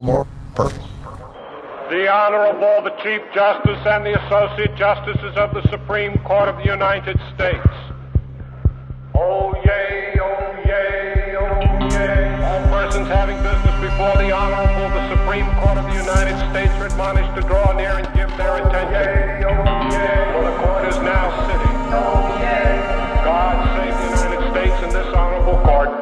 more perfect. The Honorable the Chief Justice and the Associate Justices of the Supreme Court of the United States. Oh yay, oh yay, oh yay. All persons having business before the Honorable the Supreme Court of the United States are admonished to draw near and give their attention. For the court is now sitting. God save the United States and this honorable court.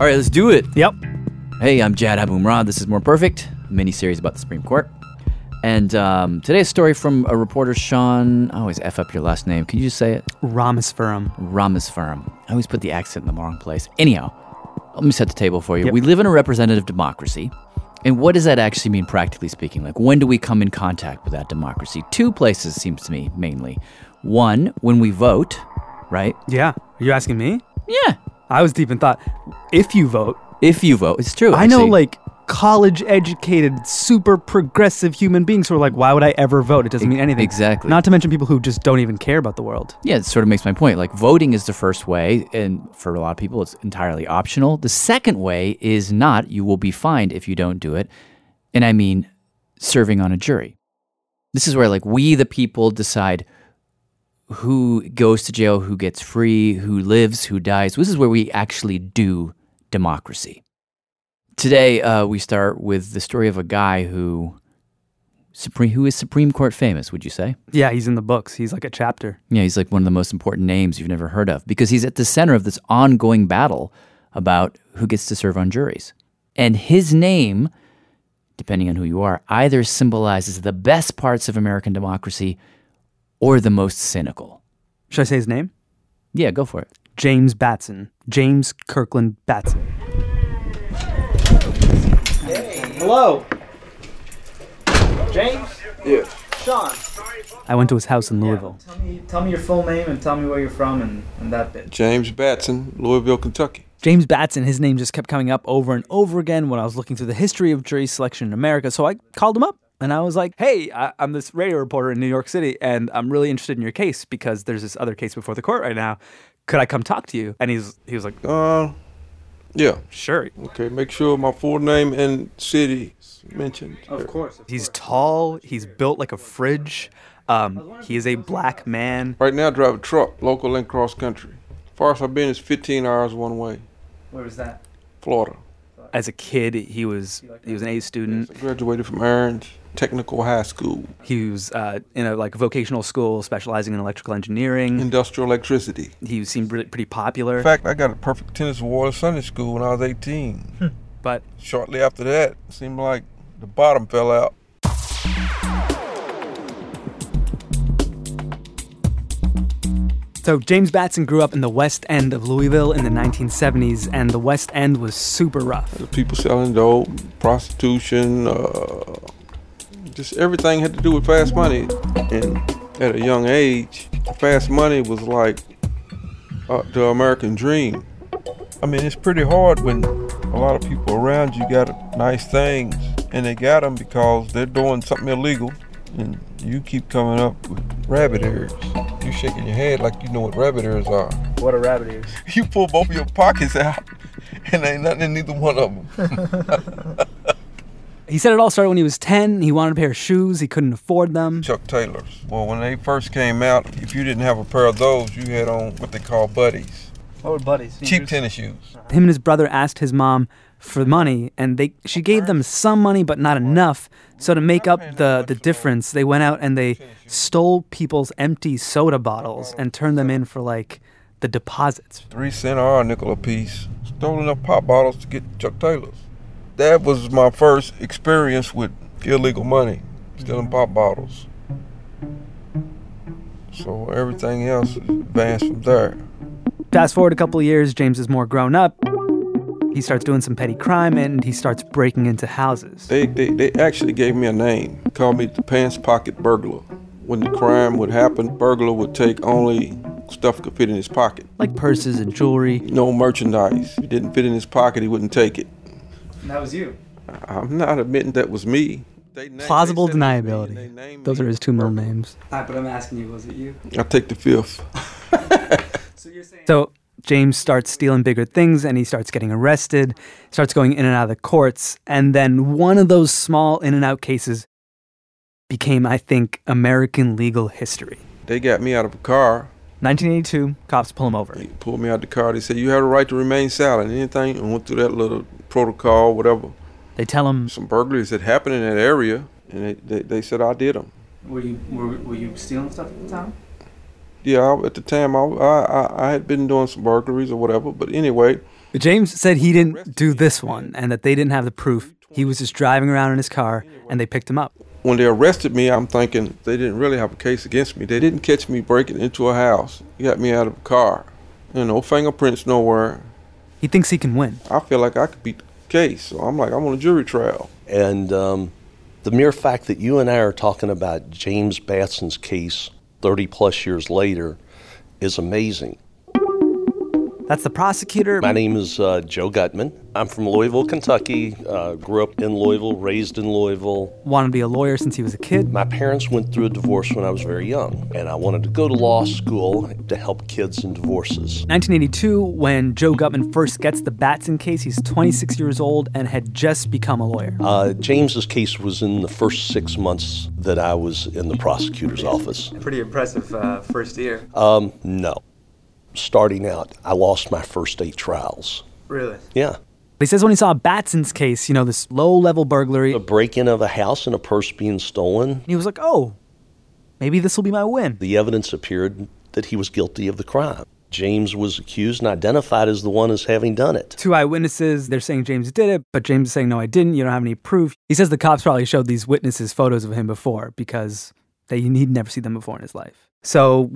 All right, let's do it. Yep. Hey, I'm Jad Abumrad. This is More Perfect, a mini series about the Supreme Court. And um, today's story from a reporter, Sean. I always F up your last name. Can you just say it? Rameswaram. Ramaswamy. I always put the accent in the wrong place. Anyhow, let me set the table for you. Yep. We live in a representative democracy. And what does that actually mean, practically speaking? Like, when do we come in contact with that democracy? Two places, seems to me, mainly. One, when we vote, right? Yeah. Are you asking me? Yeah. I was deep in thought. If you vote, If you vote, it's true. I know actually. like college educated, super progressive human beings who are like, why would I ever vote? It doesn't mean anything. exactly. Not to mention people who just don't even care about the world. Yeah, it sort of makes my point. Like voting is the first way, and for a lot of people, it's entirely optional. The second way is not. You will be fined if you don't do it, and I mean serving on a jury. This is where like we, the people, decide who goes to jail, who gets free, who lives, who dies. This is where we actually do democracy. Today, uh, we start with the story of a guy who supreme who is Supreme Court famous. Would you say? Yeah, he's in the books. He's like a chapter. Yeah, he's like one of the most important names you've never heard of because he's at the center of this ongoing battle about who gets to serve on juries. And his name, depending on who you are, either symbolizes the best parts of American democracy or the most cynical. Should I say his name? Yeah, go for it. James Batson. James Kirkland Batson. Hello. James? Yeah. Sean. I went to his house in Louisville. Tell me, tell me your full name and tell me where you're from and, and that bit. James Batson, Louisville, Kentucky. James Batson, his name just kept coming up over and over again when I was looking through the history of jury selection in America. So I called him up and I was like, hey, I, I'm this radio reporter in New York City and I'm really interested in your case because there's this other case before the court right now. Could I come talk to you? And he's he was like, Uh, yeah. sure. Okay, make sure my full name and city is mentioned. Of course. He's tall, he's built like a fridge. Um, he is a black man. Right now, I drive a truck, local and cross country. Farthest I've been is 15 hours one way, Where was that? Florida. As a kid, he was he was an A student. I graduated from Ahrens Technical High School, He was uh, in a like vocational school specializing in electrical engineering. industrial electricity. He seemed really, pretty popular. In fact, I got a perfect tennis award at Sunday school when I was 18. But Shortly after that, it seemed like the bottom fell out. So James Batson grew up in the West End of Louisville in the 1970s, and the West End was super rough. People selling dope, prostitution, uh, just everything had to do with fast money. And at a young age, fast money was like uh, the American dream. I mean, it's pretty hard when a lot of people around you got nice things and they got them because they're doing something illegal and you keep coming up with rabbit ears. You shaking your head like you know what rabbit ears are. What a rabbit ears. You pull both of your pockets out and ain't nothing in neither one of them. He said it all started when he was 10. He wanted a pair of shoes, he couldn't afford them. Chuck Taylors. Well, when they first came out, if you didn't have a pair of those, you had on what they call buddies. What were buddies? Cheap tennis shoes. Him and his brother asked his mom for money, and they she gave them some money, but not enough. So to make up the, the difference, they went out and they stole people's empty soda bottles and turned them in for like the deposits. Three cent or a nickel a piece. Stole enough pop bottles to get Chuck Taylors. That was my first experience with illegal money, stealing pop bottles. So everything else advanced from there. Fast forward a couple of years, James is more grown up. He starts doing some petty crime and he starts breaking into houses. They, they, they actually gave me a name. Called me the pants pocket burglar. When the crime would happen, burglar would take only stuff could fit in his pocket. Like purses and jewelry. No merchandise. If it didn't fit in his pocket, he wouldn't take it. That was you. I'm not admitting that was me. They na- Plausible said it was me and they deniability. named Those me. are his two middle names. Ah, but I'm asking you, was it you? I take the fifth. So you're saying So James starts stealing bigger things and he starts getting arrested, starts going in and out of the courts. And then one of those small in and out cases became, I think, American legal history. They got me out of a car. 1982, cops pull him over. They pulled me out the car. They said, You have a right to remain silent. Anything. And went through that little protocol, whatever. They tell him, Some burglaries had happened in that area. And they, they, they said I did them. were you were, were you stealing stuff at the time? Yeah, I, at the time I, I, I, I had been doing some burglaries or whatever. But anyway, James said he didn't do this one and that they didn't have the proof. He was just driving around in his car and they picked him up. when they arrested me, I'm thinking they didn't really have a case against me. They didn't catch me breaking into a house. They got me out of a car. You know, fingerprints nowhere. He thinks he can win. I feel like I could beat the case. So I'm like, I'm on a jury trial. And um, the mere fact that you and I are talking about James Batson's case 30 plus years later is amazing. That's the prosecutor. My name is uh, Joe Gutmann. I'm from Louisville, Kentucky. Uh, grew up in Louisville, raised in Louisville. Wanted to be a lawyer since he was a kid. My parents went through a divorce when I was very young, and I wanted to go to law school to help kids in divorces. 1982, when Joe Gutmann first gets the Batson case, he's 26 years old and had just become a lawyer. Uh, James's case was in the first six months that I was in the prosecutor's office. Pretty impressive uh, first year. Um, no. Starting out, I lost my first eight trials. Really? Yeah. He says when he saw Batson's case, you know, this low level burglary, A break in of a house and a purse being stolen. he was like, oh, maybe this will be my win. The evidence appeared that he was guilty of the crime. James was accused and identified as the one as having done it. Two eyewitnesses, they're saying James did it, but James is saying, no, I didn't. You don't have any proof. He says the cops probably showed these witnesses photos of him before because they, he'd never seen them before in his life. So,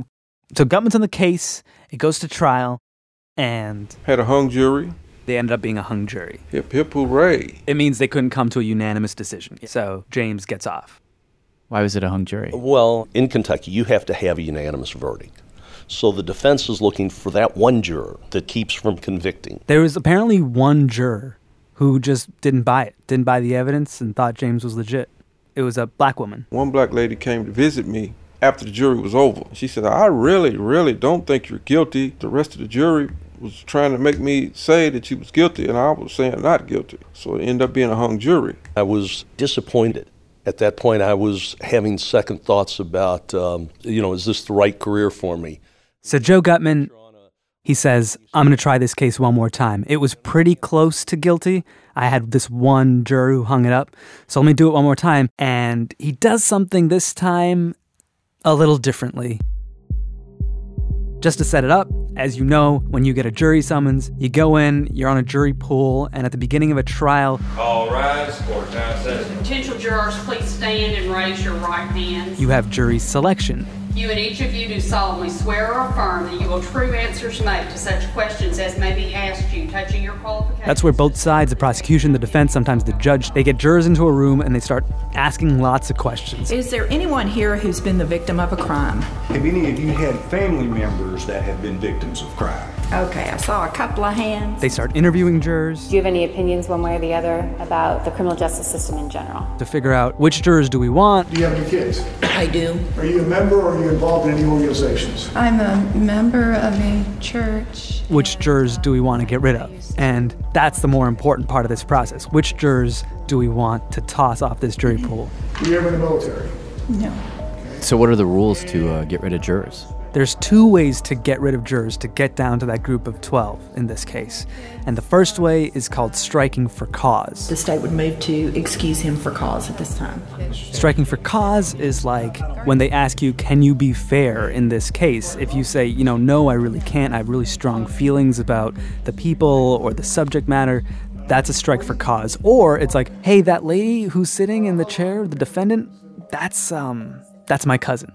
so Gutmann's on the case, it goes to trial, and Had a hung jury. they ended up being a hung jury. Hip hip hooray. It means they couldn't come to a unanimous decision. So James gets off. Why was it a hung jury? Well, in Kentucky, you have to have a unanimous verdict. So the defense is looking for that one juror that keeps from convicting. There was apparently one juror who just didn't buy it, didn't buy the evidence, and thought James was legit. It was a black woman. One black lady came to visit me after the jury was over. She said, I really, really don't think you're guilty. The rest of the jury was trying to make me say that you was guilty, and I was saying not guilty. So it ended up being a hung jury. I was disappointed. At that point, I was having second thoughts about, um, you know, is this the right career for me? So Joe Gutmann, he says, I'm going to try this case one more time. It was pretty close to guilty. I had this one juror who hung it up. So let me do it one more time. And he does something this time a little differently. Just to set it up, as you know, when you get a jury summons, you go in, you're on a jury pool, and at the beginning of a trial, All rise, court now session. Potential jurors, please stand and raise your right hands. you have jury selection. You and each of you do solemnly swear or affirm that you will true answers make to such questions as may be asked you touching your qualifications. That's where both sides, the prosecution, the defense, sometimes the judge, they get jurors into a room and they start asking lots of questions. Is there anyone here who's been the victim of a crime? Have any of you had family members that have been victims of crime? Okay, I saw a couple of hands. They start interviewing jurors Do you have any opinions one way or the other about the criminal justice system in general? to figure out which jurors do we want, Do you have any kids? I do. Are you a member or are you involved in any organizations? I'm a member of a church. which jurors do we want to get rid of. And that's the more important part of this process. Which jurors do we want to toss off this jury pool? Were you ever in the military? No. So, what are the rules to uh, get rid of jurors? There's two ways to get rid of jurors to get down to that group of 12 in this case. And the first way is called striking for cause. The state would move to excuse him for cause at this time. Striking for cause is like when they ask you, can you be fair in this case? If you say, you know, no, I really can't, I have really strong feelings about the people or the subject matter, that's a strike for cause. Or it's like, hey, that lady who's sitting in the chair, the defendant, that's um that's my cousin.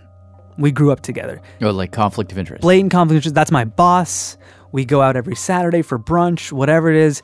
We grew up together. Or like conflict of interest? Blatant conflict of interest, that's my boss. We go out every Saturday for brunch, whatever it is.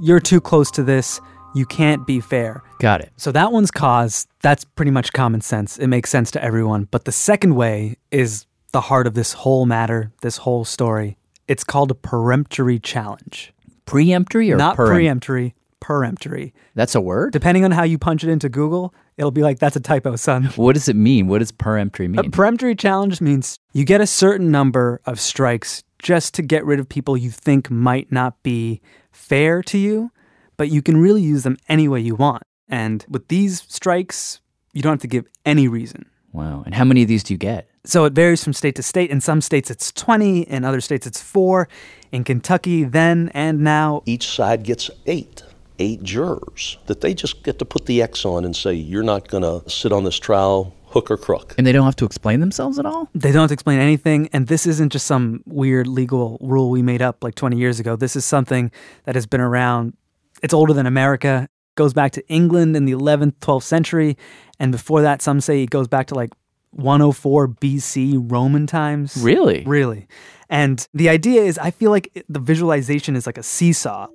You're too close to this. You can't be fair. Got it. So that one's cause. That's pretty much common sense. It makes sense to everyone. But the second way is the heart of this whole matter, this whole story. It's called a peremptory challenge. Preemptory or Not perem- preemptory, peremptory. That's a word? Depending on how you punch it into Google, it'll be like, that's a typo, son. What does it mean? What does peremptory mean? A peremptory challenge means you get a certain number of strikes just to get rid of people you think might not be fair to you, but you can really use them any way you want. And with these strikes, you don't have to give any reason. wow. And how many of these do you get? So it varies from state to state. In some states, it's 20. In other states, it's four. In Kentucky, then and now, Each side gets eight, eight jurors that they just get to put the X on and say, you're not going to sit on this trial hook or crook. And they don't have to explain themselves at all? They don't have to explain anything. And this isn't just some weird legal rule we made up like 20 years ago. This is something that has been around. It's older than America, goes back to England in the 11th, 12th century. And before that, some say it goes back to like 104 BC Roman times. Really? Really. And the idea is, I feel like the visualization is like a seesaw.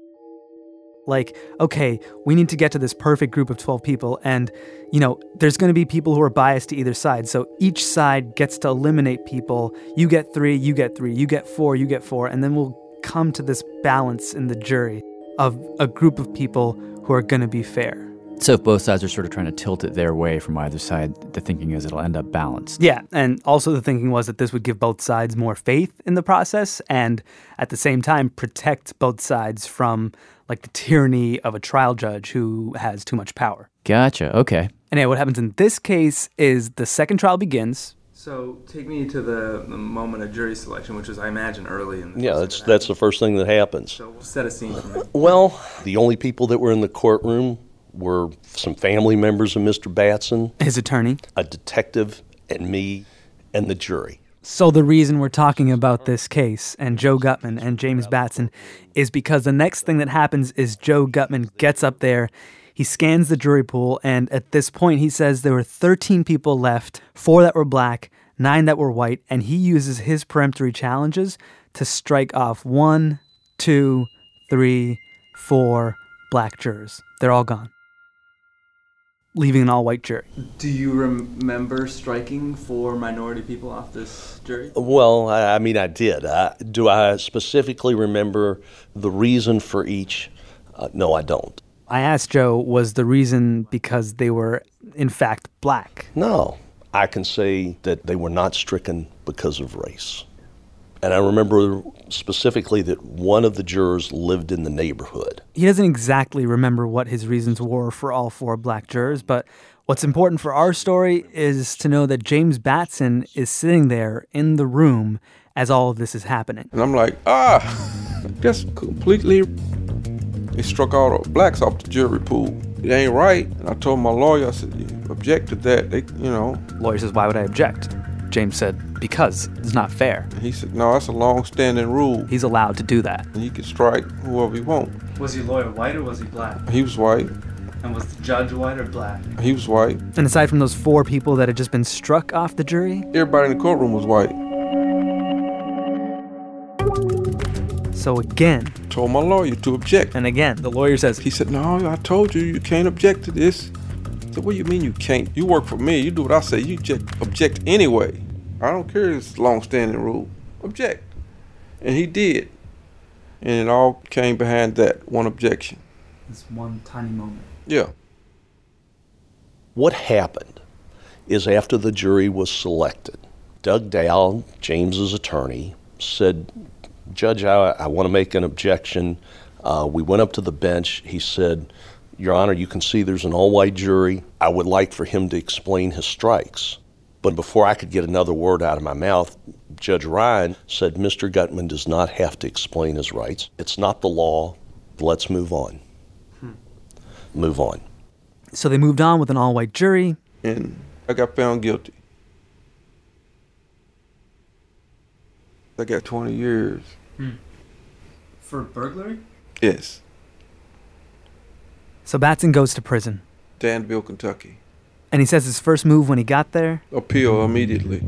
Like, okay, we need to get to this perfect group of 12 people. And, you know, there's going to be people who are biased to either side. So each side gets to eliminate people. You get three, you get three, you get four, you get four. And then we'll come to this balance in the jury of a group of people who are going to be fair. So if both sides are sort of trying to tilt it their way from either side, the thinking is it'll end up balanced. Yeah, and also the thinking was that this would give both sides more faith in the process and at the same time protect both sides from like the tyranny of a trial judge who has too much power. Gotcha. Okay. And yeah, what happens in this case is the second trial begins. So take me to the, the moment of jury selection, which was, I imagine, early in the Yeah, that's, that's the first thing that happens. So we'll set a scene for me. Well, the only people that were in the courtroom were some family members of Mr. Batson, His attorney. a detective, and me, and the jury. So the reason we're talking about this case and Joe Gutmann and James Batson is because the next thing that happens is Joe Gutmann gets up there, he scans the jury pool, and at this point he says there were 13 people left, four that were black, nine that were white, and he uses his peremptory challenges to strike off one, two, three, four black jurors. They're all gone, leaving an all-white jury. Do you remember striking for minority people off this jury? Well, I, I mean, I did. I, do I specifically remember the reason for each? Uh, no, I don't. I asked Joe, was the reason because they were, in fact, black? No, I can say that they were not stricken because of race. And I remember specifically that one of the jurors lived in the neighborhood. He doesn't exactly remember what his reasons were for all four black jurors, but what's important for our story is to know that James Batson is sitting there in the room as all of this is happening. And I'm like, ah, just completely. They struck all the blacks off the jury pool. It ain't right. And I told my lawyer, I said, you object to that. They, you know. Lawyer says, Why would I object? James said, Because it's not fair. And he said, no, that's a long-standing rule. He's allowed to do that. And he can strike whoever he want. Was he lawyer white or was he black? He was white. And was the judge white or black? He was white. And aside from those four people that had just been struck off the jury, Everybody in the courtroom was white. so again, Told my lawyer to object. and again, the lawyer says, He said, no, I told you, you can't object to this. I said, what do you mean you can't? You work for me. You do what I say. You object, object anyway. I don't care. It's a long-standing rule. Object. And he did. And it all came behind that one objection. This one tiny moment. Yeah. What happened is after the jury was selected, Doug Dow, James's attorney, said, Judge, I, I want to make an objection. Uh, we went up to the bench. He said, Your Honor, you can see there's an all white jury. I would like for him to explain his strikes. But before I could get another word out of my mouth, Judge Ryan said, Mr. Gutmann does not have to explain his rights. It's not the law. Let's move on. Hmm. Move on. So they moved on with an all white jury. And I got found guilty. I got 20 years. Hmm. For burglary? Yes. So Batson goes to prison. Danville, Kentucky. And he says his first move when he got there, Appeal immediately.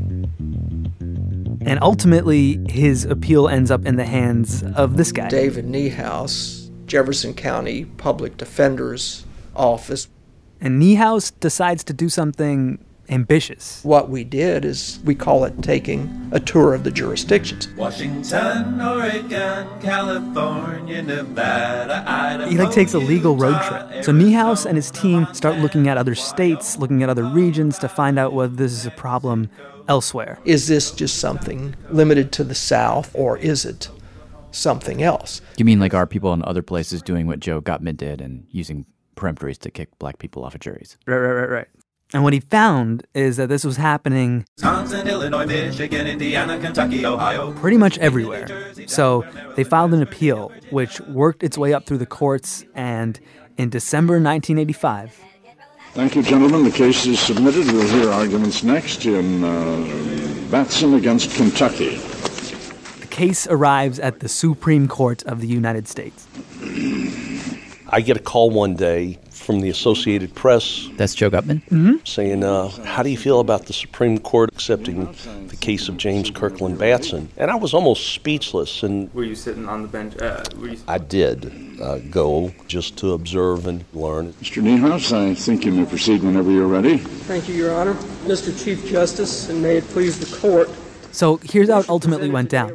and ultimately his appeal ends up in the hands of this guy. David Niehaus, Jefferson County Public Defender's Office. And Niehaus decides to do something ambitious. What we did is we call it taking a tour of the jurisdictions. Washington, Oregon, California, Nevada, Idaho. He like takes a legal road trip. So Niehaus and his team start looking at other states, looking at other regions to find out whether this is a problem elsewhere. Is this just something limited to the South or is it something else? You mean like are people in other places doing what Joe Gutmann did and using peremptories to kick black people off of juries? Right, right, right, right. And what he found is that this was happening Wisconsin, Illinois, Michigan, Indiana, Kentucky, Ohio. pretty much everywhere. So they filed an appeal, which worked its way up through the courts, and in December 1985, Thank you, gentlemen. The case is submitted. We'll hear arguments next in uh, Batson against Kentucky. the case arrives at the Supreme Court of the United States. I get a call one day from the Associated Press. That's Joe Gutmann? Mm-hmm. Saying, uh, How do you feel about the Supreme Court accepting the case of James Kirkland Batson? And I was almost speechless. And Were you sitting on the bench? Uh, were you... I did uh, go just to observe and learn. Mr. Niehaus, I think you may proceed whenever you're ready. Thank you, Your Honor. Mr. Chief Justice, and may it please the court. So here's how it ultimately went down.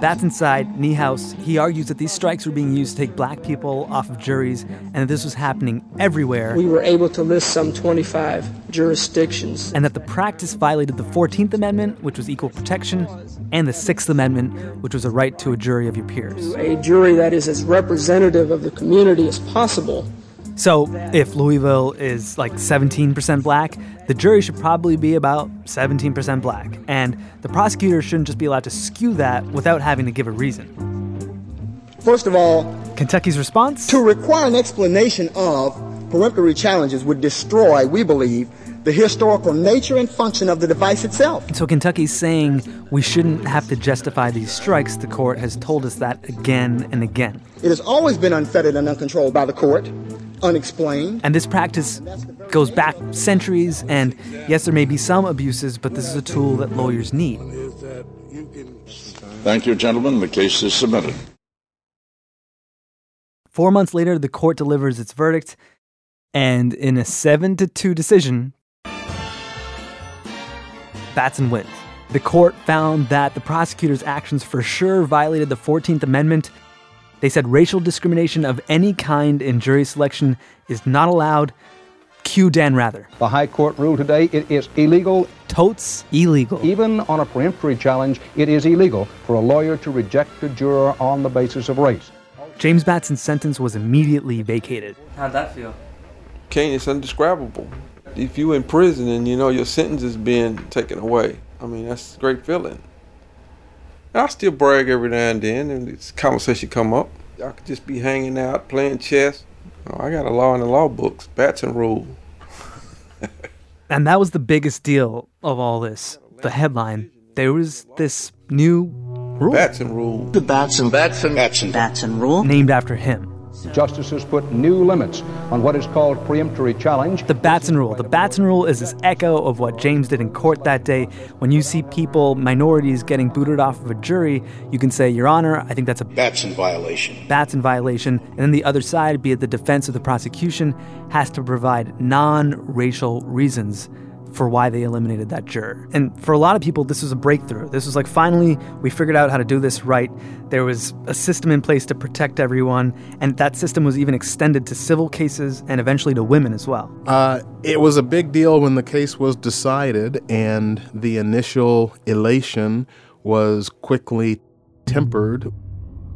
Batson's side, Niehaus, he argues that these strikes were being used to take black people off of juries and that this was happening everywhere. We were able to list some 25 jurisdictions. and that the practice violated the 14th Amendment, which was equal protection, and the 6th Amendment, which was a right to a jury of your peers. A jury that is as representative of the community as possible. So, if Louisville is like 17% black, the jury should probably be about 17% black. And the prosecutor shouldn't just be allowed to skew that without having to give a reason. First of all, Kentucky's response? to require an explanation of peremptory challenges would destroy, we believe, the historical nature and function of the device itself. So, Kentucky's saying we shouldn't have to justify these strikes. The court has told us that again and again. It has always been unfettered and uncontrolled by the court, unexplained. And this practice goes back centuries, and yes, there may be some abuses, but this is a tool that lawyers need. Thank you, gentlemen. The case is submitted. Four months later, the court delivers its verdict, and in a 7 to 2 decision, Batson wins. The court found that the prosecutor's actions for sure violated the 14th Amendment. They said racial discrimination of any kind in jury selection is not allowed. Cue Dan Rather. The High Court ruled today it is illegal. Totes illegal. Even on a peremptory challenge, it is illegal for a lawyer to reject a juror on the basis of race. James Batson's sentence was immediately vacated. How'd that feel? Kane, it's indescribable. If you're in prison and you know your sentence is being taken away, I mean that's a great feeling. And I still brag every now and then, and this conversation come up. I could just be hanging out playing chess. Oh, I got a law in the law books, Batson rule. And that was the biggest deal of all this. The headline. There was this new rule. Batson rule. The Batson, Batson, Batson, Batson rule. Named after him. Justices put new limits on what is called peremptory challenge. The Batson Rule. The Batson Rule is this echo of what James did in court that day. When you see people, minorities, getting booted off of a jury, you can say, Your Honor, I think that's a Batson violation. Batson violation. And then the other side, be it the defense or the prosecution, has to provide non racial reasons for why they eliminated that juror. And for a lot of people, this was a breakthrough. This was like, finally, we figured out how to do this right. There was a system in place to protect everyone, and that system was even extended to civil cases and eventually to women as well. Uh, it was a big deal when the case was decided, and the initial elation was quickly tempered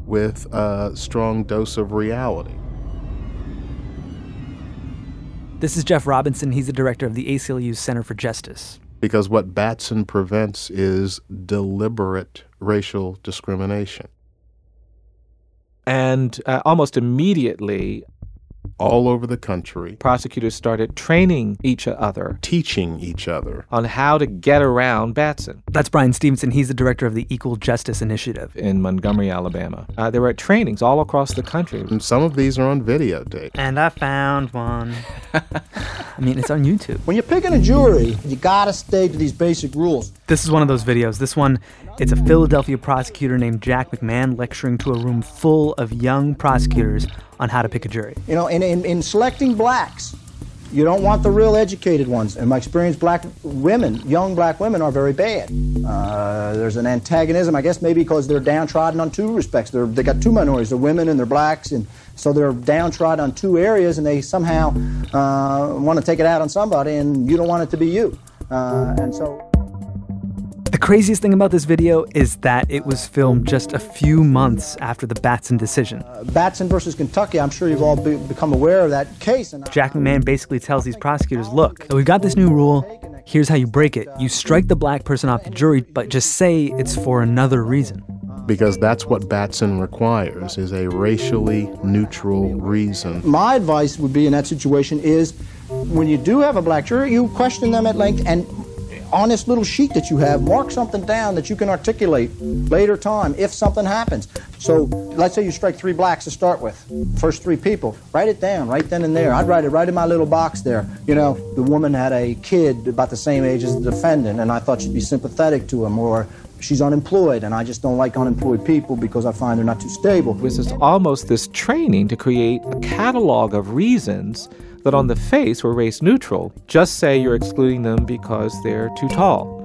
with a strong dose of reality. This is Jeff Robinson. He's the director of the ACLU's Center for Justice. Because what Batson prevents is deliberate racial discrimination. And uh, almost immediately, all over the country, prosecutors started training each other, teaching each other on how to get around Batson. That's Bryan Stevenson. He's the director of the Equal Justice Initiative in Montgomery, Alabama. Uh, there were trainings all across the country. And some of these are on videotape. And I found one. I mean, it's on YouTube. When you're picking a jury, you gotta stay to these basic rules. This is one of those videos. This one, it's a Philadelphia prosecutor named Jack McMahon lecturing to a room full of young prosecutors on how to pick a jury. You know, in, in, in selecting blacks, You don't want the real educated ones. In my experience, black women, young black women, are very bad. Uh, there's an antagonism, I guess, maybe because they're downtrodden on two respects. They're, they got two minorities. They're women and they're blacks, and so they're downtrodden on two areas, and they somehow uh, want to take it out on somebody, and you don't want it to be you. Uh, and so. The craziest thing about this video is that it was filmed just a few months after the Batson decision. Uh, Batson versus Kentucky, I'm sure you've all be, become aware of that case. And Jack McMahon basically tells these prosecutors look, we've got this new rule. Here's how you break it you strike the black person off the jury, but just say it's for another reason. Because that's what Batson requires is a racially neutral reason. My advice would be in that situation is when you do have a black jury, you question them at length and on this little sheet that you have, mark something down that you can articulate later time if something happens. So let's say you strike three blacks to start with, first three people. Write it down right then and there. I'd write it right in my little box there. You know, the woman had a kid about the same age as the defendant, and I thought she'd be sympathetic to him, or she's unemployed, and I just don't like unemployed people because I find they're not too stable. This is almost this training to create a catalog of reasons that on the face were race neutral. Just say you're excluding them because they're too tall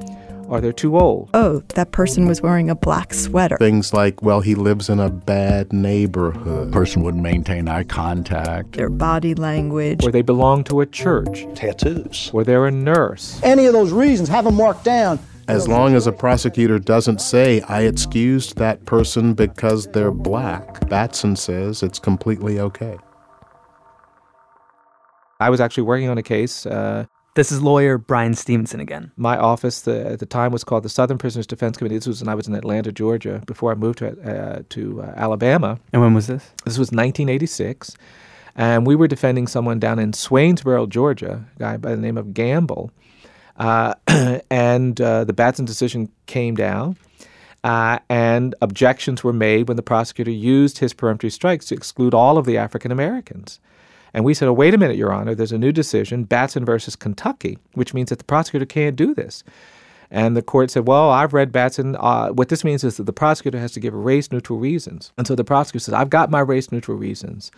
or they're too old. Oh, that person was wearing a black sweater. Things like, well, he lives in a bad neighborhood. Person wouldn't maintain eye contact. Their body language. Or they belong to a church. Tattoos. Or they're a nurse. Any of those reasons, have them marked down. As long as a prosecutor doesn't say, I excused that person because they're black, Batson says it's completely okay. I was actually working on a case. Uh, this is lawyer Bryan Stevenson again. My office the, at the time was called the Southern Prisoners Defense Committee. This was when I was in Atlanta, Georgia, before I moved to, uh, to uh, Alabama. And when was this? This was 1986. And we were defending someone down in Swainsboro, Georgia, a guy by the name of Gamble. Uh, and uh, the Batson decision came down. Uh, and objections were made when the prosecutor used his peremptory strikes to exclude all of the African Americans. And we said, oh, wait a minute, Your Honor, there's a new decision, Batson versus Kentucky, which means that the prosecutor can't do this. And the court said, well, I've read Batson. Uh, what this means is that the prosecutor has to give race neutral reasons. And so the prosecutor says, I've got my race neutral reasons.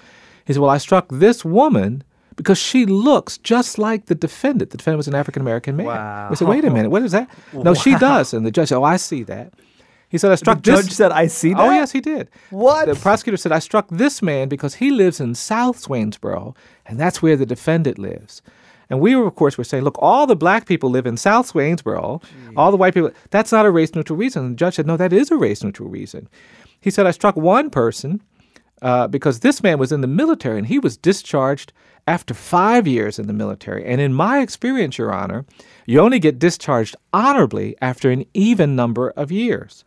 He said, well, I struck this woman because she looks just like the defendant. The defendant was an African American man. Wow. We said, wait a minute, what is that? No, she does. And the judge said, oh, I see that. He said, I struck the this. judge said, I see that? Oh, yes, he did. What? The prosecutor said, I struck this man because he lives in South Swainsboro, and that's where the defendant lives. And we, were, of course, were saying, look, all the black people live in South Swainsboro, all the white people. That's not a race neutral reason. And the judge said, no, that is a race neutral reason. He said, I struck one person uh, because this man was in the military and he was discharged after five years in the military. And in my experience, Your Honor, you only get discharged honorably after an even number of years.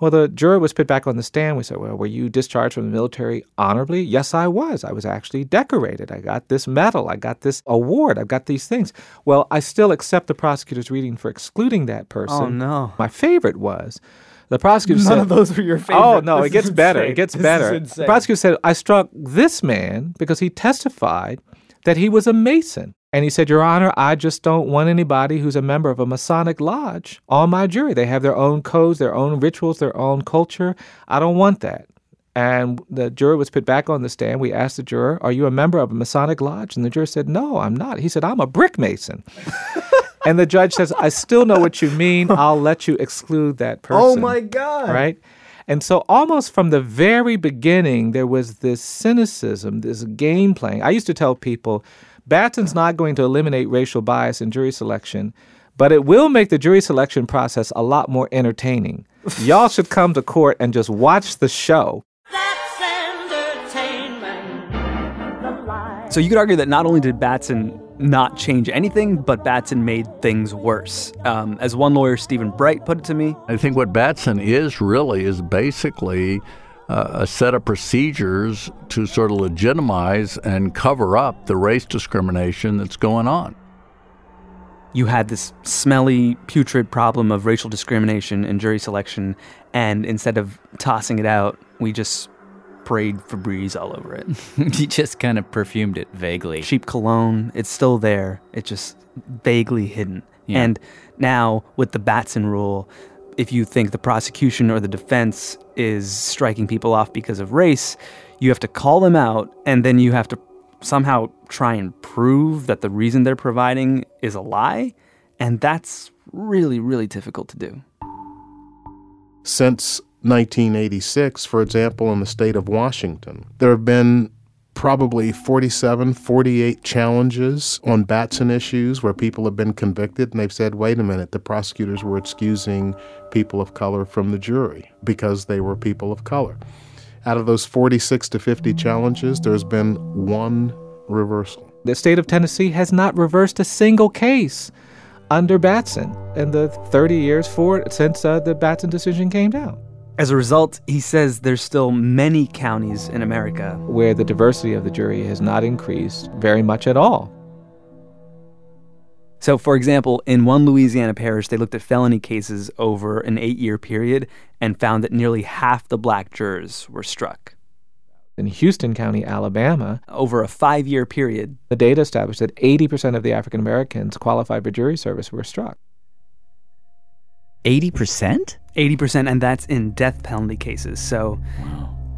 Well, the juror was put back on the stand. We said, Well, were you discharged from the military honorably? Yes, I was. I was actually decorated. I got this medal. I got this award. I've got these things. Well, I still accept the prosecutor's reading for excluding that oh, person. Oh, no. My favorite was the prosecutor None said, of those were your favorite. Oh, no, This it gets better. It gets This better. The prosecutor said, I struck this man because he testified that he was a Mason. And he said, Your Honor, I just don't want anybody who's a member of a Masonic lodge on my jury. They have their own codes, their own rituals, their own culture. I don't want that. And the juror was put back on the stand. We asked the juror, Are you a member of a Masonic lodge? And the juror said, No, I'm not. He said, I'm a brick mason. and the judge says, I still know what you mean. I'll let you exclude that oh person. Oh, my God. Right? And so, almost from the very beginning, there was this cynicism, this game playing. I used to tell people Batson's not going to eliminate racial bias in jury selection, but it will make the jury selection process a lot more entertaining. Y'all should come to court and just watch the show. So you could argue that not only did Batson not change anything, but Batson made things worse. Um, as one lawyer, Stephen Bright, put it to me, I think what Batson is really is basically a set of procedures to sort of legitimize and cover up the race discrimination that's going on. you had this smelly, putrid problem of racial discrimination in jury selection, and instead of tossing it out, we just sprayed Febreze all over it. he just kind of perfumed it vaguely. Cheap cologne, it's still there. It's just vaguely hidden. Yeah. And now with the Batson rule, if you think the prosecution or the defense is striking people off because of race, you have to call them out and then you have to somehow try and prove that the reason they're providing is a lie. And that's really, really difficult to do. Since 1986, for example, in the state of Washington, there have been probably 47, 48 challenges on Batson issues where people have been convicted and they've said, wait a minute, the prosecutors were excusing people of color from the jury because they were people of color. Out of those 46 to 50 challenges, there's been one reversal. The state of Tennessee has not reversed a single case under Batson in the 30 years for since uh, the Batson decision came down. As a result, he says there's still many counties in America where the diversity of the jury has not increased very much at all. So, for example, in one Louisiana parish, they looked at felony cases over an eight year period and found that nearly half the black jurors were struck. In Houston County, Alabama, over a five year period, the data established that 80% of the African Americans qualified for jury service were struck. 80%? 80%, and that's in death penalty cases. So,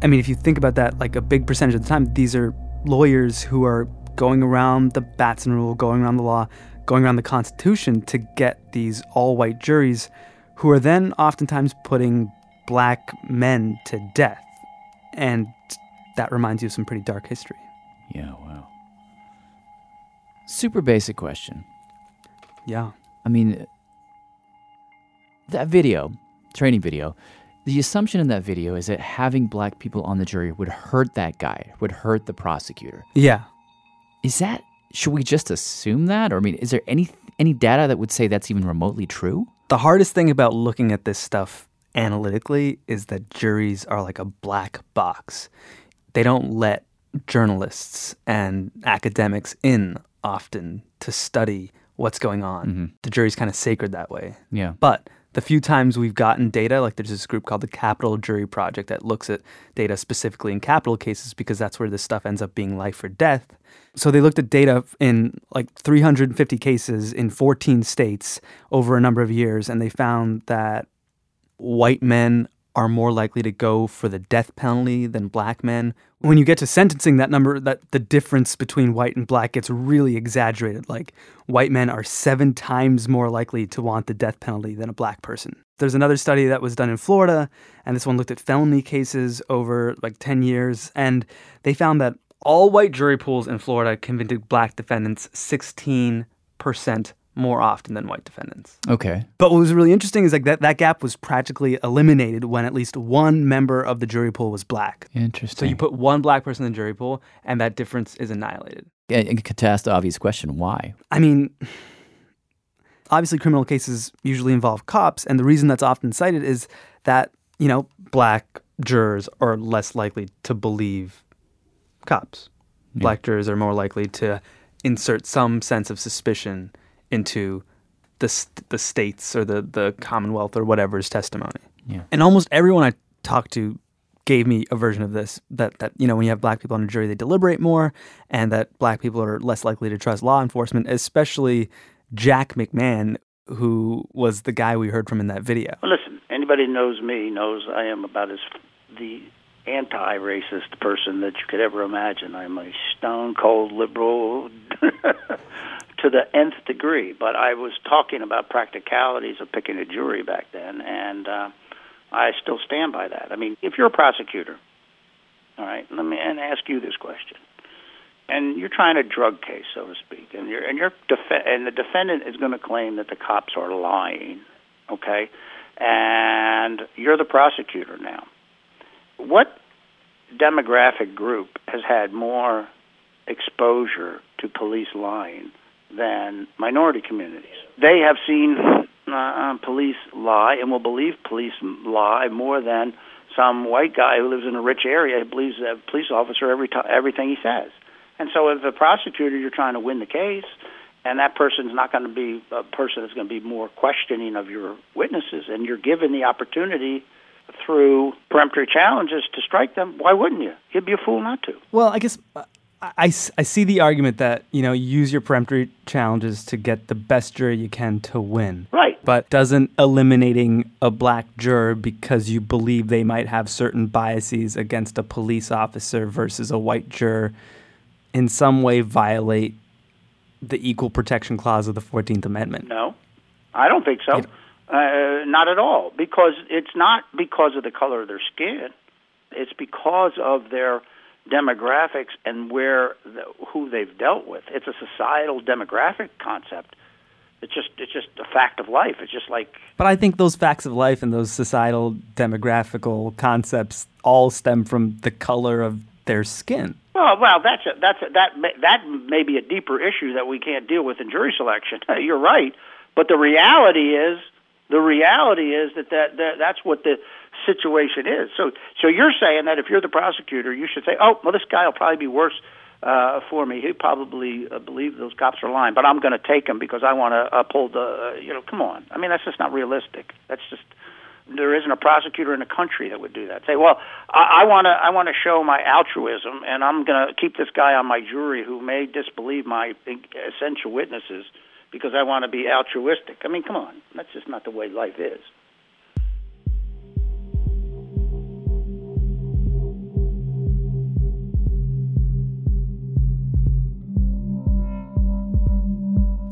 I mean, if you think about that, like a big percentage of the time, these are lawyers who are going around the Batson rule, going around the law, going around the Constitution to get these all white juries who are then oftentimes putting black men to death. And that reminds you of some pretty dark history. Yeah, wow. Super basic question. Yeah. I mean, that video, training video, the assumption in that video is that having black people on the jury would hurt that guy, would hurt the prosecutor. Yeah. Is that should we just assume that or I mean, is there any any data that would say that's even remotely true? The hardest thing about looking at this stuff analytically is that juries are like a black box. They don't let journalists and academics in often to study what's going on. Mm-hmm. The jury's kind of sacred that way. Yeah. But the few times we've gotten data, like there's this group called the Capital Jury Project that looks at data specifically in capital cases because that's where this stuff ends up being life or death. So they looked at data in like 350 cases in 14 states over a number of years, and they found that white men are more likely to go for the death penalty than black men. When you get to sentencing, that number, that the difference between white and black gets really exaggerated. Like white men are seven times more likely to want the death penalty than a black person. There's another study that was done in Florida, and this one looked at felony cases over like 10 years, and they found that all white jury pools in Florida convicted black defendants 16% more often than white defendants. Okay. But what was really interesting is like that, that gap was practically eliminated when at least one member of the jury pool was black. Interesting. So you put one black person in the jury pool and that difference is annihilated. Yeah, and could ask the obvious question, why? I mean, obviously criminal cases usually involve cops and the reason that's often cited is that, you know, black jurors are less likely to believe cops. Yeah. Black jurors are more likely to insert some sense of suspicion into the the states or the the Commonwealth or whatever's testimony. Yeah. And almost everyone I talked to gave me a version of this that that you know when you have black people on a jury they deliberate more and that black people are less likely to trust law enforcement, especially Jack McMahon who was the guy we heard from in that video. Well, listen, anybody who knows me knows I am about as the anti-racist person that you could ever imagine. I'm a stone cold liberal to the nth degree. But I was talking about practicalities of picking a jury back then, and uh, I still stand by that. I mean, if you're a prosecutor, all right, let me and ask you this question. And you're trying a drug case, so to speak, and you're and you're def- and the defendant is going to claim that the cops are lying, okay? And you're the prosecutor now. What demographic group has had more exposure to police lying than minority communities? They have seen uh, police lie and will believe police lie more than some white guy who lives in a rich area believes a police officer every t- everything he says. And so, as a prosecutor, you're trying to win the case, and that person's not going to be a person that's going to be more questioning of your witnesses, and you're given the opportunity through peremptory challenges to strike them. Why wouldn't you? You'd be a fool not to. Well, I guess uh, I, I, see the argument that, you know, use your peremptory challenges to get the best jury you can to win. Right. But doesn't eliminating a black juror because you believe they might have certain biases against a police officer versus a white juror in some way violate the equal protection clause of the 14th Amendment. No, I don't think so. Uh, not at all. Because it's not because of the color of their skin. It's because of their demographics and where the, who they've dealt with. It's a societal demographic concept. It's just it's just a fact of life. It's just like But I think those facts of life and those societal demographical concepts all stem from the color of their skin. well, well, that's a, that's a, that may, that may be a deeper issue that we can't deal with in jury selection. You're right, but the reality is the reality is that, that that that's what the situation is. So so you're saying that if you're the prosecutor, you should say, oh, well, this guy will probably be worse uh, for me. He probably uh, believe those cops are lying, but I'm going to take him because I want to uphold the. Uh, you know, come on. I mean, that's just not realistic. That's just there isn't a prosecutor in the country that would do that. Say, well, I want to I want to show my altruism, and I'm going to keep this guy on my jury who may disbelieve my essential witnesses because I want to be altruistic. I mean, come on, that's just not the way life is.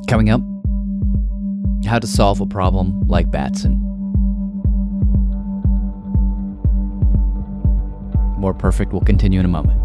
Coming up, how to solve a problem like Batson. More Perfect will continue in a moment.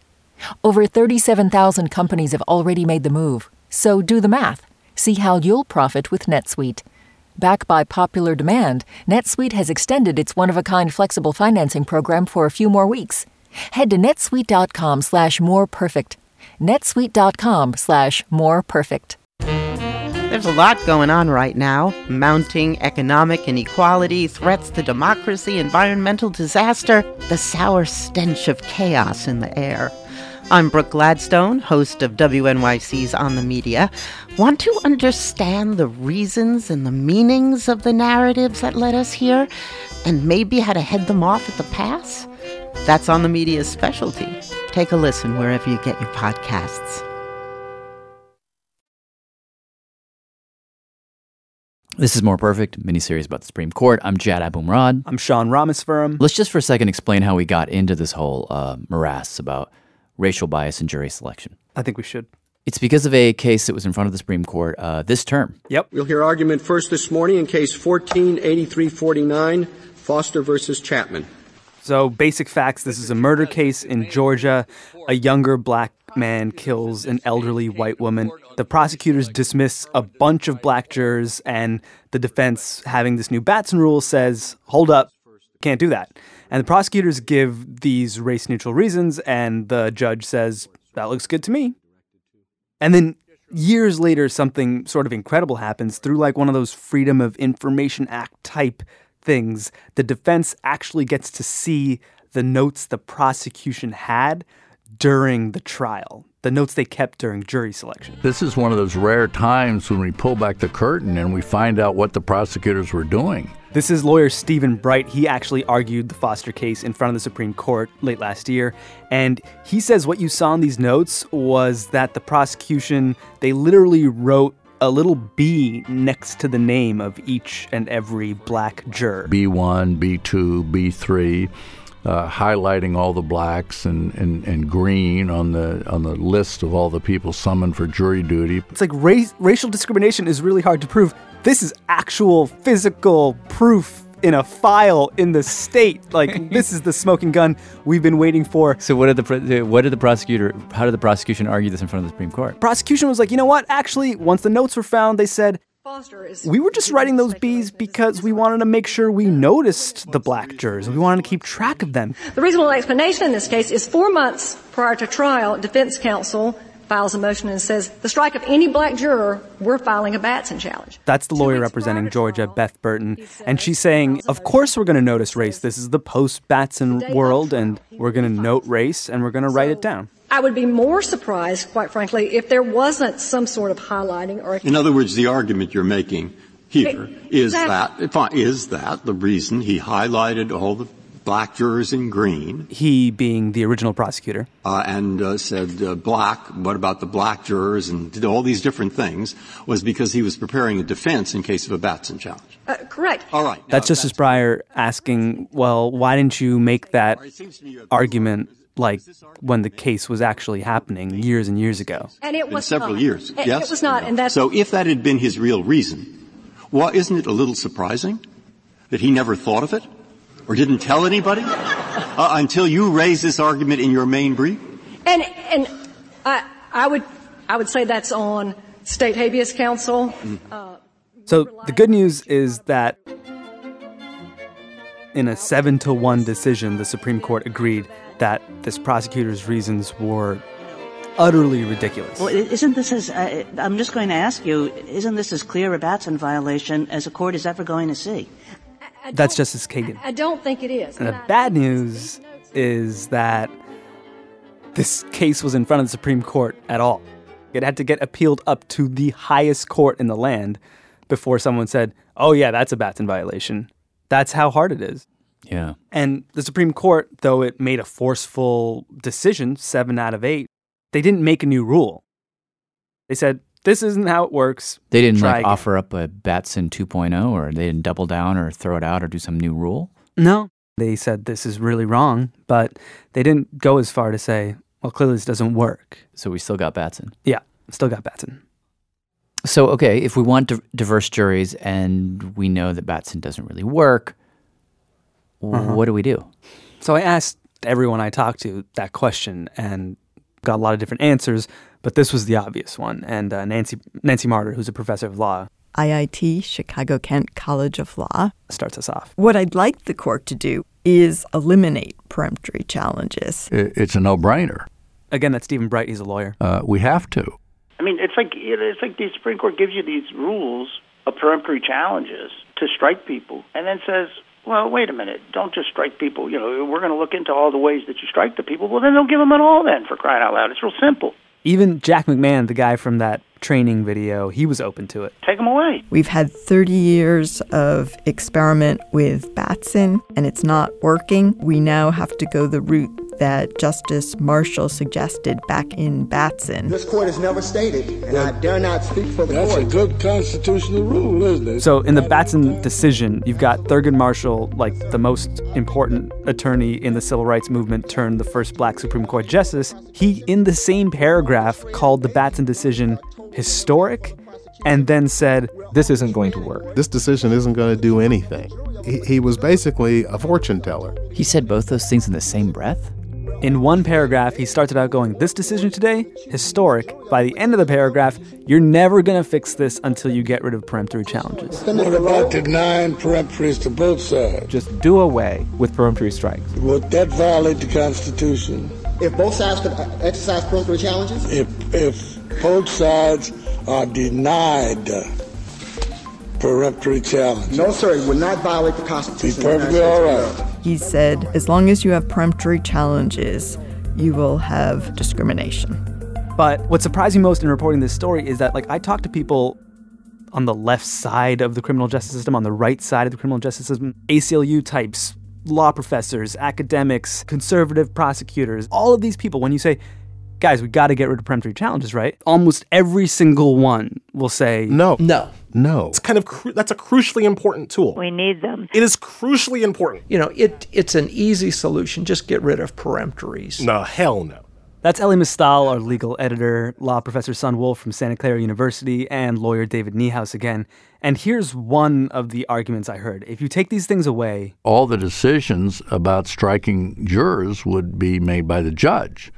Over 37,000 companies have already made the move, so do the math. See how you'll profit with NetSuite. Backed by popular demand, NetSuite has extended its one-of-a-kind flexible financing program for a few more weeks. Head to netsuite.com slash more perfect. netsuite.com slash more perfect. There's a lot going on right now mounting economic inequality, threats to democracy, environmental disaster, the sour stench of chaos in the air. I'm Brooke Gladstone, host of WNYC's On the Media. Want to understand the reasons and the meanings of the narratives that led us here, and maybe how to head them off at the pass? That's On the Media's specialty. Take a listen wherever you get your podcasts. This is More Perfect, miniseries about the Supreme Court. I'm Jad Abumrad. I'm Sean Rameswaram. Let's just for a second explain how we got into this whole uh, morass about racial bias in jury selection. I think we should. It's because of a case that was in front of the Supreme Court uh, this term. Yep. We'll hear argument first this morning in case 148349, Foster versus Chatman. So, basic facts this is a murder case in Georgia. A younger black man kills an elderly white woman. The prosecutors dismiss a bunch of black jurors, and the defense, having this new Batson rule, says, hold up, can't do that. And the prosecutors give these race neutral reasons, and the judge says, that looks good to me. And then years later, something sort of incredible happens through like one of those Freedom of Information Act type things. The defense actually gets to see the notes the prosecution had during the trial, the notes they kept during jury selection. This is one of those rare times when we pull back the curtain and we find out what the prosecutors were doing. This is lawyer Stephen Bright. He actually argued the Foster case in front of the Supreme Court late last year. And he says what you saw in these notes was that the prosecution, they literally wrote a little B next to the name of each and every black juror. B1, B2, B3. Uh, highlighting all the blacks and, and, and green on the on the list of all the people summoned for jury duty. It's like race, racial discrimination is really hard to prove. This is actual physical proof in a file in the state. Like this is the smoking gun we've been waiting for. So what did the what did the prosecutor? How did the prosecution argue this in front of the Supreme Court? Prosecution was like, you know what? Actually, once the notes were found, they said we were just writing those B's because we wanted to make sure we noticed the black jurors. We wanted to keep track of them. The reasonable explanation in this case is four months prior to trial, defense counsel files a motion and says, the strike of any black juror, we're filing a Batson challenge. That's the lawyer representing Georgia, Beth Burton. And she's saying, of course we're going to notice race. This is the post Batson world, and we're going to note race and we're going to write it down. I would be more surprised, quite frankly, if there wasn't some sort of highlighting or. In other words, the argument you're making here is Exactly. that is that the reason he highlighted all the black jurors in green He being the original prosecutor. uh, and uh, said uh, black. What about the black jurors and did all these different things was because he was preparing a defense in case of a Batson challenge. Uh, correct. All right. That's Justice Breyer asking, well, why didn't you make that argument like when the case was actually happening years and years ago? And it was several not. years. It, yes. it was not, and that's so. If that had been his real reason, well, isn't it a little surprising that he never thought of it or didn't tell anybody uh, until you raised this argument in your main brief? And and I I would I would say that's on state habeas counsel. Uh, So the good news is that in a seven to one decision, the Supreme Court agreed that this prosecutor's reasons were utterly ridiculous. Well, isn't this as, uh, I'm just going to ask you, isn't this as clear a Batson violation as a court is ever going to see? That's Justice Kagan. I don't think it is. And the bad news is that this case was in front of the Supreme Court at all. It had to get appealed up to the highest court in the land before someone said, oh, yeah, that's a Batson violation. That's how hard it is. Yeah. And the Supreme Court, though it made a forceful decision, seven out of eight, they didn't make a new rule. They said, this isn't how it works. They didn't Try like again." offer up a Batson 2.0, or they didn't double down or throw it out or do some new rule. No. They said this is really wrong, but they didn't go as far to say, well, clearly this doesn't work. So we still got Batson. Yeah, still got Batson. So okay, if we want di- diverse juries and we know that Batson doesn't really work, Uh-huh. what do we do? So I asked everyone I talked to that question and got a lot of different answers, but this was the obvious one. And uh, Nancy Nancy Marder, who's a professor of law, IIT, Chicago Kent College of Law. starts us off. What I'd like the court to do is eliminate peremptory challenges. It's a no-brainer. Again, that's Stephen Bright. He's a lawyer. Uh, we have to. I mean, it's like it's like the Supreme Court gives you these rules of peremptory challenges to strike people, and then says, "Well, wait a minute, don't just strike people. You know, we're going to look into all the ways that you strike the people. Well, then don't give them at all. Then, for crying out loud, it's real simple. Even Jack McMahon, the guy from that training video, he was open to it. Take them away." We've had 30 years of experiment with Batson, and it's not working. We now have to go the route that Justice Marshall suggested back in Batson. This court has never stated, and I dare not speak for the That's court. That's a good constitutional rule, isn't it? So in the Batson decision, you've got Thurgood Marshall, like the most important attorney in the civil rights movement, turned the first black Supreme Court justice. He, in the same paragraph, called the Batson decision historic and then said, This isn't going to work. This decision isn't going to do anything. He, he was basically a fortune teller. He said both those things in the same breath? In one paragraph, he started out going, This decision today, historic. By the end of the paragraph, you're never going to fix this until you get rid of peremptory challenges. What about denying peremptories to both sides? Just do away with peremptory strikes. Would that violate the Constitution? If both sides could exercise peremptory challenges, If if both sides are denied peremptory challenge, no, sir, it would not violate the Constitution. be perfectly all right. He said, as long as you have peremptory challenges, you will have discrimination. But what surprised me most in reporting this story is that, like, I talked to people on the left side of the criminal justice system, on the right side of the criminal justice system, ACLU types, law professors, academics, conservative prosecutors, all of these people, when you say, guys, we got to get rid of peremptory challenges, right? Almost every single one will say, No. No. No. It's kind of cru- that's a crucially important tool. We need them. It is crucially important. You know, it it's an easy solution. Just get rid of peremptories. No, hell no. That's Elie Mystal, our legal editor, law professor Sunwolf from Santa Clara University, and lawyer David Niehaus again. And here's one of the arguments I heard. If you take these things away, all the decisions about striking jurors would be made by the judge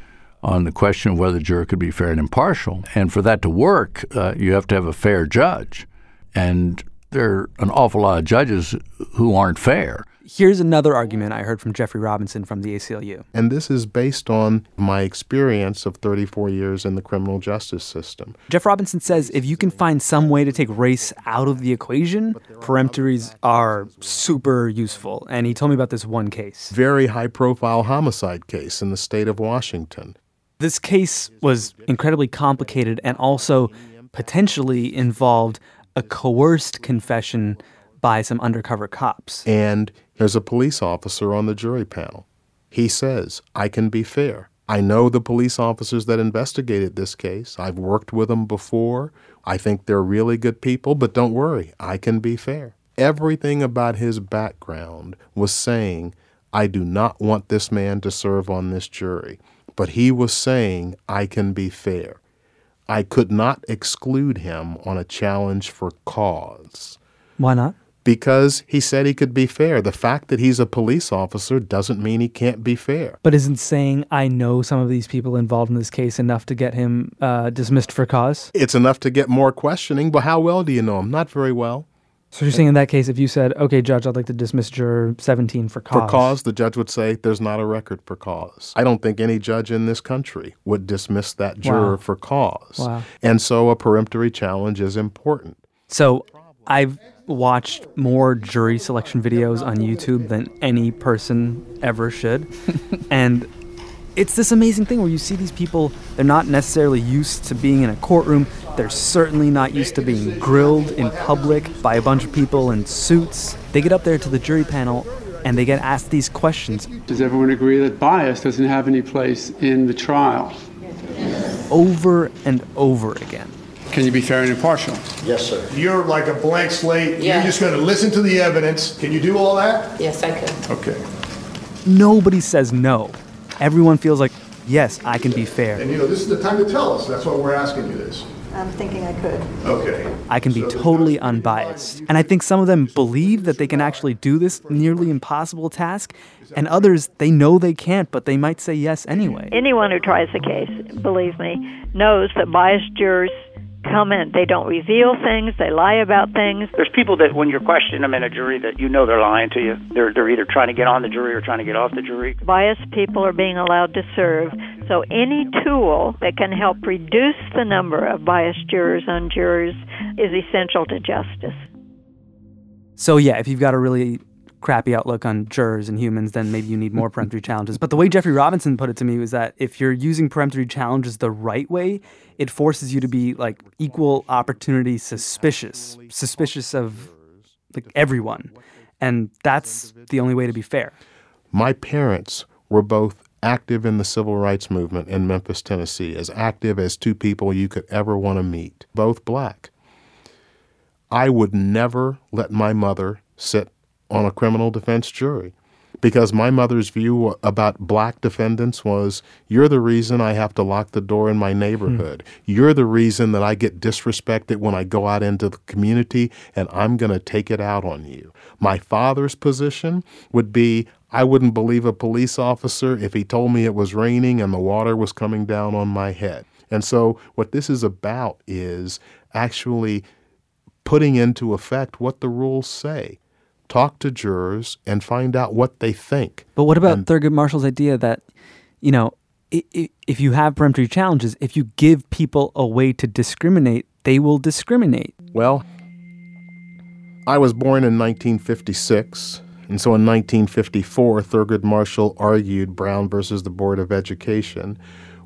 on the question of whether the juror could be fair and impartial. And for that to work, uh, you have to have a fair judge. And there are an awful lot of judges who aren't fair. Here's another argument I heard from Jeffrey Robinson from the ACLU. And this is based on my experience of 34 years in the criminal justice system. Jeff Robinson says if you can find some way to take race out of the equation, peremptories are super useful. And he told me about this one case. Very high profile homicide case in the state of Washington. This case was incredibly complicated and also potentially involved a coerced confession by some undercover cops. And there's a police officer on the jury panel. He says, I can be fair. I know the police officers that investigated this case. I've worked with them before. I think they're really good people, but don't worry, I can be fair. Everything about his background was saying, I do not want this man to serve on this jury. But he was saying, I can be fair. I could not exclude him on a challenge for cause. Why not? Because he said he could be fair. The fact that he's a police officer doesn't mean he can't be fair. But isn't saying I know some of these people involved in this case enough to get him uh, dismissed for cause? It's enough to get more questioning, but how well do you know him? Not very well. So you're saying in that case, if you said, "Okay, judge, I'd like to dismiss juror 17 for cause," for cause, the judge would say, "There's not a record for cause." I don't think any judge in this country would dismiss that juror Wow. for cause. Wow. And so, a peremptory challenge is important. So I've watched more jury selection videos on YouTube than any person ever should. and it's this amazing thing where you see these people, they're not necessarily used to being in a courtroom. They're certainly not used to being grilled in public by a bunch of people in suits. They get up there to the jury panel and they get asked these questions Does everyone agree that bias doesn't have any place in the trial? over and over again. Can you be fair and impartial? Yes, sir. You're like a blank slate. Yeah. You're just going to listen to the evidence. Can you do all that? Yes, I could. Okay. Nobody says no. Everyone feels like, yes, I can be fair. And you know, this is the time to tell us. That's why we're asking you this. I'm thinking I could. Okay. I can be totally unbiased. And I think some of them believe that they can actually do this nearly impossible task, and others, they know they can't, but they might say yes anyway. Anyone who tries the case, believe me, knows that biased jurors come in. They don't reveal things. They lie about things. There's people that when you're questioning them in a jury that you know they're lying to you. They're they're either trying to get on the jury or trying to get off the jury. Biased people are being allowed to serve. So any tool that can help reduce the number of biased jurors on jurors is essential to justice. So, yeah, if you've got a really crappy outlook on jurors and humans, then maybe you need more peremptory challenges. But the way Jeffrey Robinson put it to me was that if you're using peremptory challenges the right way, it forces you to be like equal opportunity suspicious, suspicious of like everyone. And that's the only way to be fair. My parents were both active in the civil rights movement in Memphis, Tennessee, as active as two people you could ever want to meet, both black. I would never let my mother sit on a criminal defense jury because my mother's view about black defendants was you're the reason I have to lock the door in my neighborhood. Hmm. You're the reason that I get disrespected when I go out into the community and I'm going to take it out on you. My father's position would be I wouldn't believe a police officer if he told me it was raining and the water was coming down on my head. And so, what this is about is actually putting into effect what the rules say. Talk to jurors and find out what they think. But what about Thurgood Marshall's idea that, you know, if you have peremptory challenges, if you give people a way to discriminate, they will discriminate. Well, I was born in 1956, and so in 1954, Thurgood Marshall argued Brown versus the Board of Education,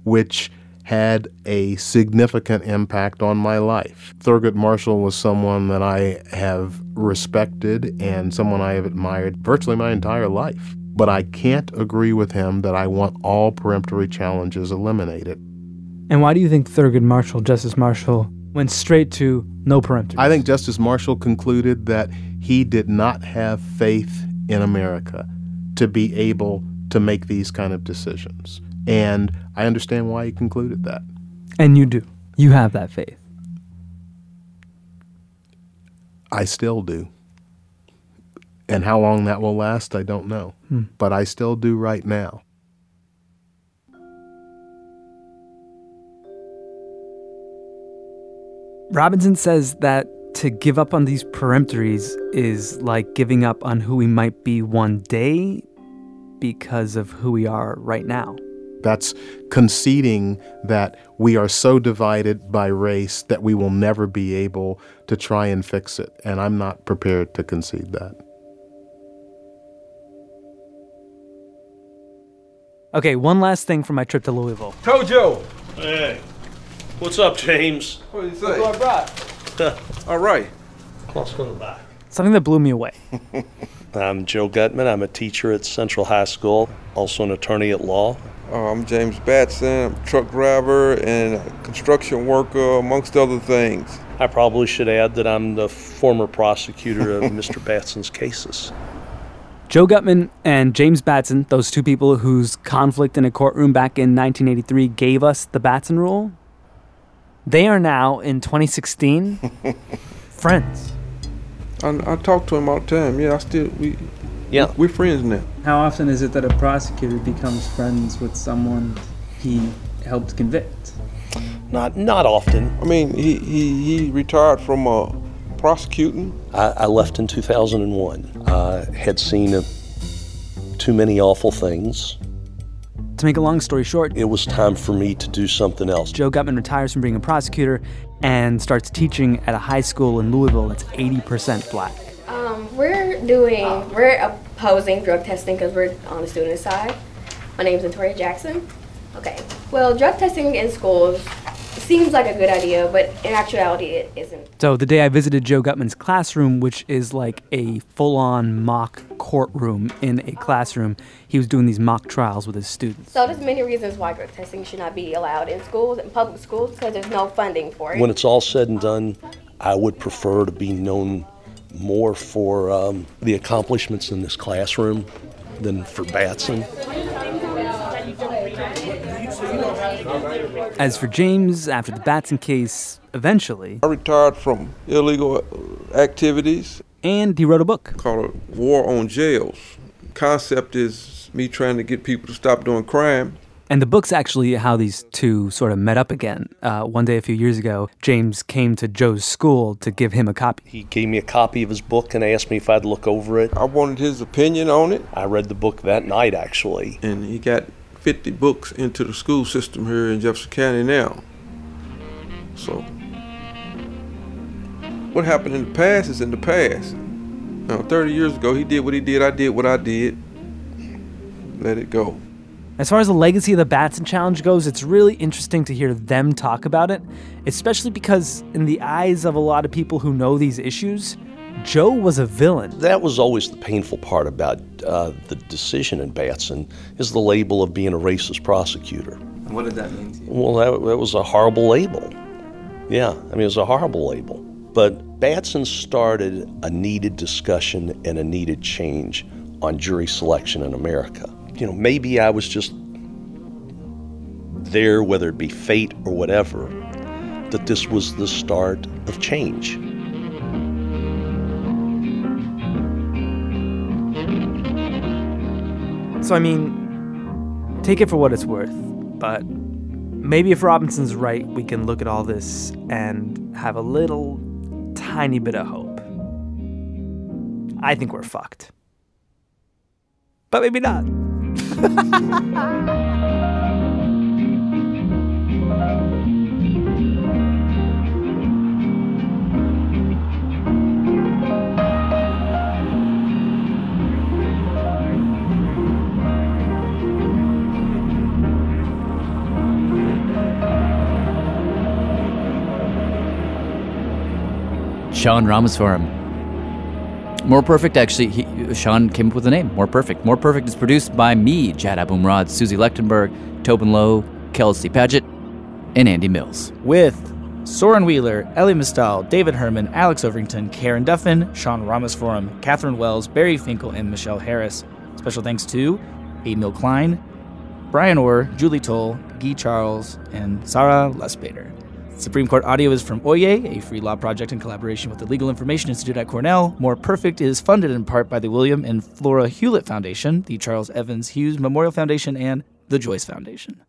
which had a significant impact on my life. Thurgood Marshall was someone that I have respected and someone I have admired virtually my entire life. But I can't agree with him that I want all peremptory challenges eliminated. And why do you think Thurgood Marshall, Justice Marshall, Went straight to no peremptory. I think Justice Marshall concluded that he did not have faith in America to be able to make these kind of decisions. And I understand why he concluded that. And you do. You have that faith. I still do. And how long that will last, I don't know. Hmm. But I still do right now. Robinson says that to give up on these peremptories is like giving up on who we might be one day because of who we are right now. That's conceding that we are so divided by race that we will never be able to try and fix it. And I'm not prepared to concede that. Okay, one last thing from my trip to Louisville. Tojo! Hey, what's up, James? What do you say? Look what I brought. All right. Let's go back. Something that blew me away. I'm Joe Gutmann. I'm a teacher at Central High School, also an attorney at law. Uh, I'm James Batson, I'm a truck driver and a construction worker, amongst other things. I probably should add that I'm the former prosecutor of Mr. Batson's cases. Joe Gutmann and James Batson, those two people whose conflict in a courtroom back in 1983 gave us the Batson rule, they are now in 2016 friends. I, I talk to him all the time. Yeah, I still we yeah we're friends now. How often is it that a prosecutor becomes friends with someone he helped convict? Not not often. I mean, he he, he retired from uh, prosecuting. I, I left in 2001. I had seen uh too many awful things. To make a long story short, It was time for me to do something else. Joe Gutmann retires from being a prosecutor and starts teaching at a high school in Louisville that's 80% black. We're doing, ah. we're opposing drug testing because we're on the student side. My name is Victoria Jackson. Okay. Well, drug testing in schools seems like a good idea, but in actuality, it isn't. So the day I visited Joe Gutmann's classroom, which is like a full-on mock courtroom in a classroom, he was doing these mock trials with his students. So there's many reasons why drug testing should not be allowed in schools, and public schools, because there's no funding for it. When it's all said and done, I would prefer to be known more for um, the accomplishments in this classroom than for Batson. As for James, after the Batson case, eventually, I retired from illegal activities. And he wrote a book called War on Jails. Concept is me trying to get people to stop doing crime. And the book's actually how these two sort of met up again. Uh, one day a few years ago, James came to Joe's school to give him a copy. He gave me a copy of his book and asked me if I'd look over it. I wanted his opinion on it. I read the book that night, actually. And he got 50 books into the school system here in Jefferson County now. So, what happened in the past is in the past. Now, 30 years ago, he did what he did, I did what I did. Let it go. As far as the legacy of the Batson Challenge goes, it's really interesting to hear them talk about it, especially because, in the eyes of a lot of people who know these issues, Joe was a villain. That was always the painful part about uh, the decision in Batson is the label of being a racist prosecutor. And what did that mean to you? Well, that, that was a horrible label. Yeah, I mean, it was a horrible label. But Batson started a needed discussion and a needed change on jury selection in America. You know, maybe I was just there, whether it be fate or whatever, that this was the start of change. So, I mean, take it for what it's worth, but maybe if Robinson's right, we can look at all this and have a little tiny bit of hope. I think we're fucked. But maybe not. Sean Rameswaram. More Perfect, actually, he, Sean came up with the name, More Perfect. More Perfect is produced by me, Jad Abumrad, Susie Lechtenberg, Tobin Low, Kelsey Padgett, and Andy Mills. With Soren Wheeler, Elie Mystal, David Herman, Alex Overington, Karen Duffin, Sean Rameswaram, Catherine Wells, Barry Finkel, and Michelle Harris. Special thanks to Emil Klein, Brian Orr, Julie Toll, Guy Charles, and Sarah Lesbader. Supreme Court audio is from Oyez, a free law project in collaboration with the Legal Information Institute at Cornell. More Perfect is funded in part by the William and Flora Hewlett Foundation, the Charles Evans Hughes Memorial Foundation, and the Joyce Foundation.